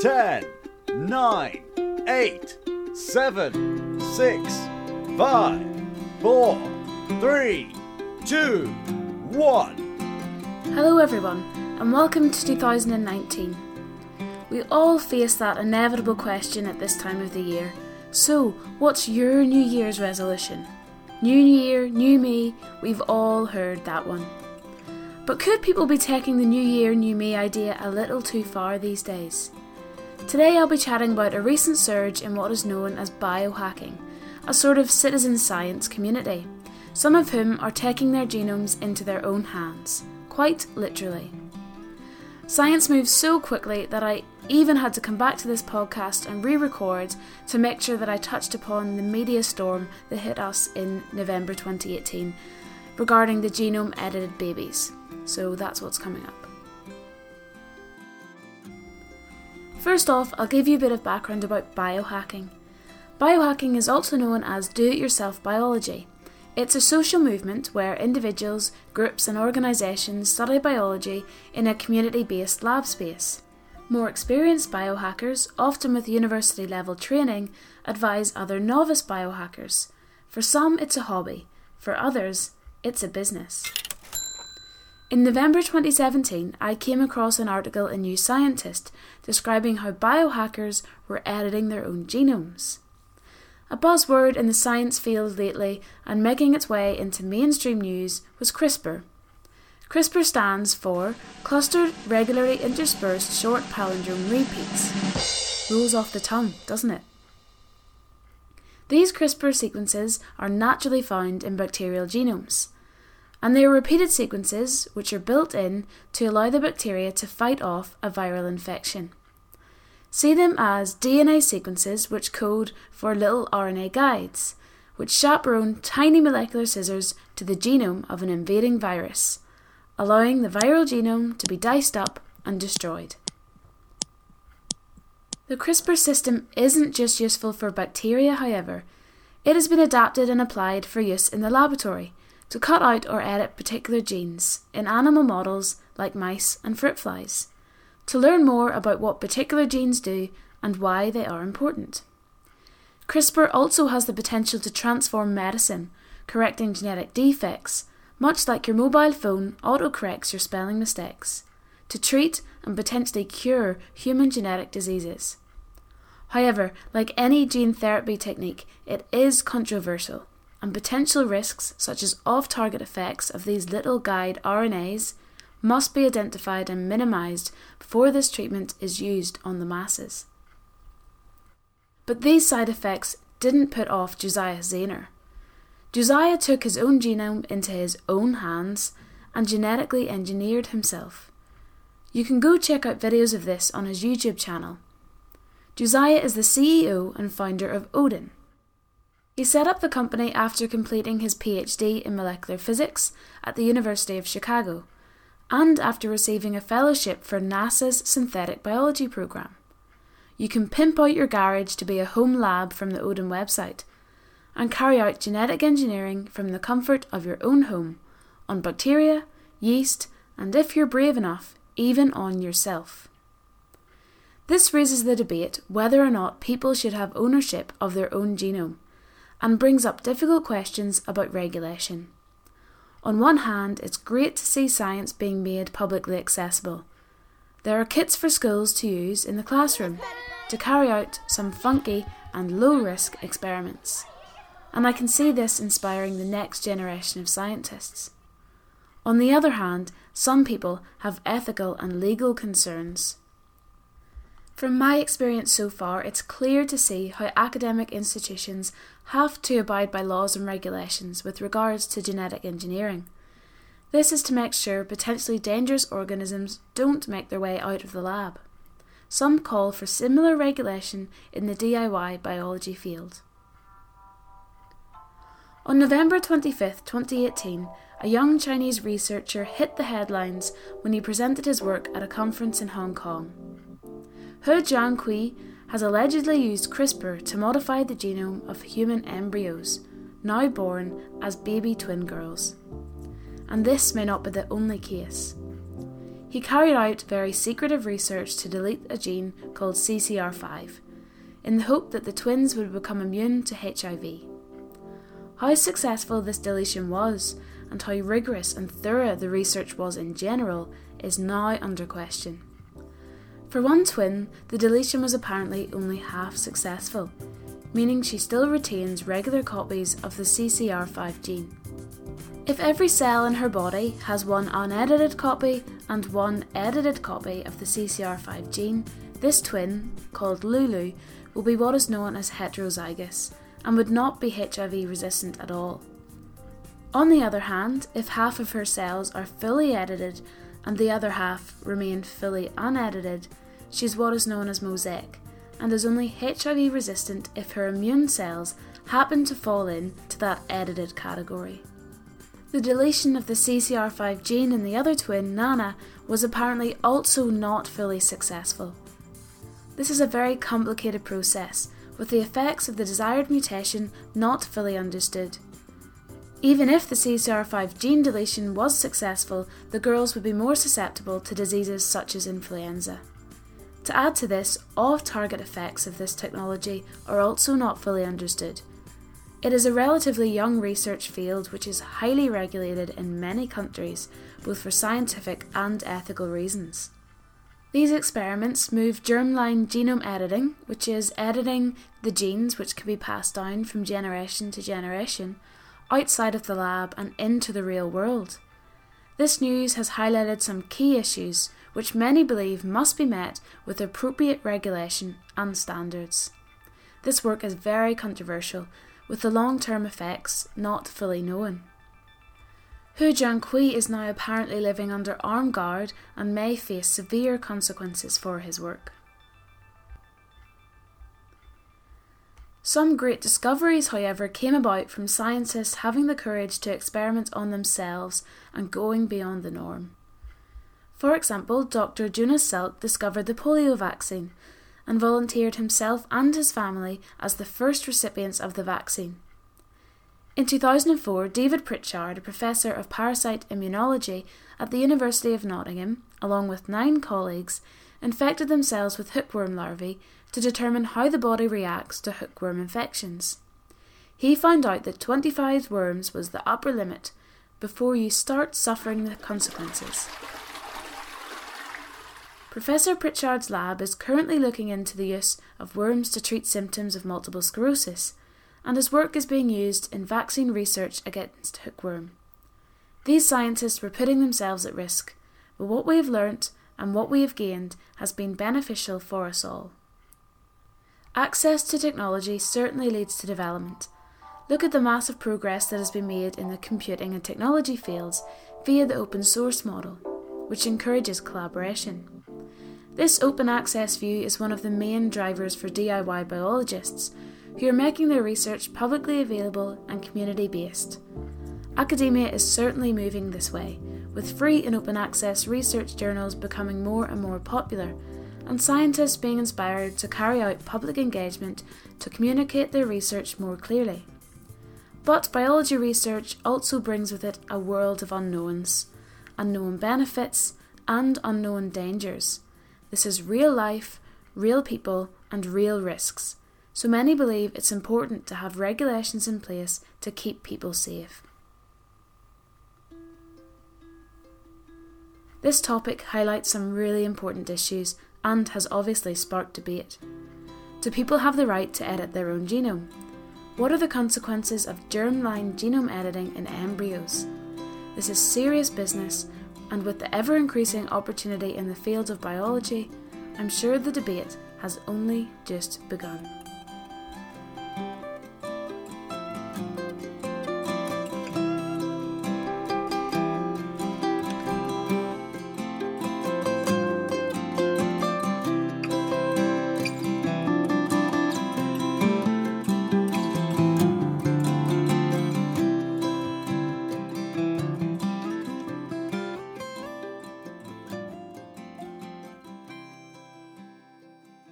10, 9, 8, 7, 6, 5, 4, 3, 2, 1. Hello, everyone, and welcome to 2019. We all face that inevitable question at this time of the year. So, what's your New Year's resolution? New Year, new me, we've all heard that one. But could people be taking the New Year, New Me idea a little too far these days? Today I'll be chatting about a recent surge in what is known as biohacking, a sort of citizen science community, some of whom are taking their genomes into their own hands, quite literally. Science moves so quickly that I even had to come back to this podcast and re record to make sure that I touched upon the media storm that hit us in November 2018 regarding the genome edited babies. So that's what's coming up. First off, I'll give you a bit of background about biohacking. Biohacking is also known as do it yourself biology. It's a social movement where individuals, groups, and organisations study biology in a community based lab space. More experienced biohackers, often with university level training, advise other novice biohackers. For some, it's a hobby, for others, it's a business. In November 2017, I came across an article in New Scientist describing how biohackers were editing their own genomes. A buzzword in the science field lately and making its way into mainstream news was CRISPR. CRISPR stands for Clustered Regularly Interspersed Short Palindrome Repeats. Rolls off the tongue, doesn't it? These CRISPR sequences are naturally found in bacterial genomes and they are repeated sequences which are built in to allow the bacteria to fight off a viral infection. See them as DNA sequences which code for little RNA guides, which chaperone tiny molecular scissors to the genome of an invading virus, allowing the viral genome to be diced up and destroyed. The CRISPR system isn't just useful for bacteria, however, it has been adapted and applied for use in the laboratory to cut out or edit particular genes in animal models like mice and fruit flies, to learn more about what particular genes do and why they are important. CRISPR also has the potential to transform medicine, correcting genetic defects, much like your mobile phone autocorrects your spelling mistakes, to treat and potentially cure human genetic diseases. However, like any gene therapy technique, it is controversial and potential risks, such as off target effects of these little guide RNAs, must be identified and minimised before this treatment is used on the masses. But these side effects didn't put off Josiah Zayner. Josiah took his own genome into his own hands and genetically engineered himself. You can go check out videos of this on his YouTube channel. Josiah is the CEO and founder of Odin, he set up the company after completing his PhD in molecular physics at the University of Chicago and after receiving a fellowship for NASA's synthetic biology program. You can pimp out your garage to be a home lab from the Odin website and carry out genetic engineering from the comfort of your own home on bacteria, yeast, and if you're brave enough, even on yourself. This raises the debate whether or not people should have ownership of their own genome and brings up difficult questions about regulation. On one hand, it's great to see science being made publicly accessible. There are kits for schools to use in the classroom to carry out some funky and low risk experiments. And I can see this inspiring the next generation of scientists. On the other hand, some people have ethical and legal concerns. From my experience so far, it's clear to see how academic institutions have to abide by laws and regulations with regards to genetic engineering. This is to make sure potentially dangerous organisms don't make their way out of the lab. Some call for similar regulation in the DIY biology field. On November 25, 2018, a young Chinese researcher hit the headlines when he presented his work at a conference in Hong Kong. He Jiankui has allegedly used CRISPR to modify the genome of human embryos, now born as baby twin girls. And this may not be the only case. he carried out very secretive research to delete a gene called CCR5, in the hope that the twins would become immune to HIV. How successful this deletion was, and how rigorous and thorough the research was in general, is now under question. For one twin, the deletion was apparently only half successful, meaning she still retains regular copies of the CCR5 gene. If every cell in her body has one unedited copy and one edited copy of the CCR5 gene, this twin, called Lulu, will be what is known as heterozygous and would not be HIV resistant at all. On the other hand, if half of her cells are fully edited and the other half remain fully unedited, she's what is known as mosaic and is only HIV resistant if her immune cells happen to fall into that edited category. The deletion of the CCR5 gene in the other twin, Nana, was apparently also not fully successful. This is a very complicated process, with the effects of the desired mutation not fully understood. Even if the CCR5 gene deletion was successful, the girls would be more susceptible to diseases such as influenza. To add to this, off target effects of this technology are also not fully understood. It is a relatively young research field which is highly regulated in many countries, both for scientific and ethical reasons. These experiments move germline genome editing, which is editing the genes which can be passed down from generation to generation, outside of the lab and into the real world. This news has highlighted some key issues which many believe must be met with appropriate regulation and standards. This work is very controversial, with the long term effects not fully known. He Jiankui is now apparently living under armed guard and may face severe consequences for his work. Some great discoveries, however, came about from scientists having the courage to experiment on themselves and going beyond the norm. For example, Dr. Jonas Salk discovered the polio vaccine and volunteered himself and his family as the first recipients of the vaccine. In 2004, David Pritchard, a professor of parasite immunology at the University of Nottingham, along with nine colleagues, infected themselves with hookworm larvae to determine how the body reacts to hookworm infections. He found out that 25 worms was the upper limit before you start suffering the consequences. Professor Pritchard's lab is currently looking into the use of worms to treat symptoms of multiple sclerosis, and his work is being used in vaccine research against hookworm. These scientists were putting themselves at risk, but what we have learnt and what we have gained has been beneficial for us all. Access to technology certainly leads to development. Look at the massive progress that has been made in the computing and technology fields via the open source model, which encourages collaboration. This open access view is one of the main drivers for DIY biologists, who are making their research publicly available and community based. Academia is certainly moving this way, with free and open access research journals becoming more and more popular, and scientists being inspired to carry out public engagement to communicate their research more clearly. But biology research also brings with it a world of unknowns, unknown benefits, and unknown dangers. This is real life, real people, and real risks. So many believe it's important to have regulations in place to keep people safe. This topic highlights some really important issues and has obviously sparked debate. Do people have the right to edit their own genome? What are the consequences of germline genome editing in embryos? This is serious business, and with the ever increasing opportunity in the field of biology, I'm sure the debate has only just begun.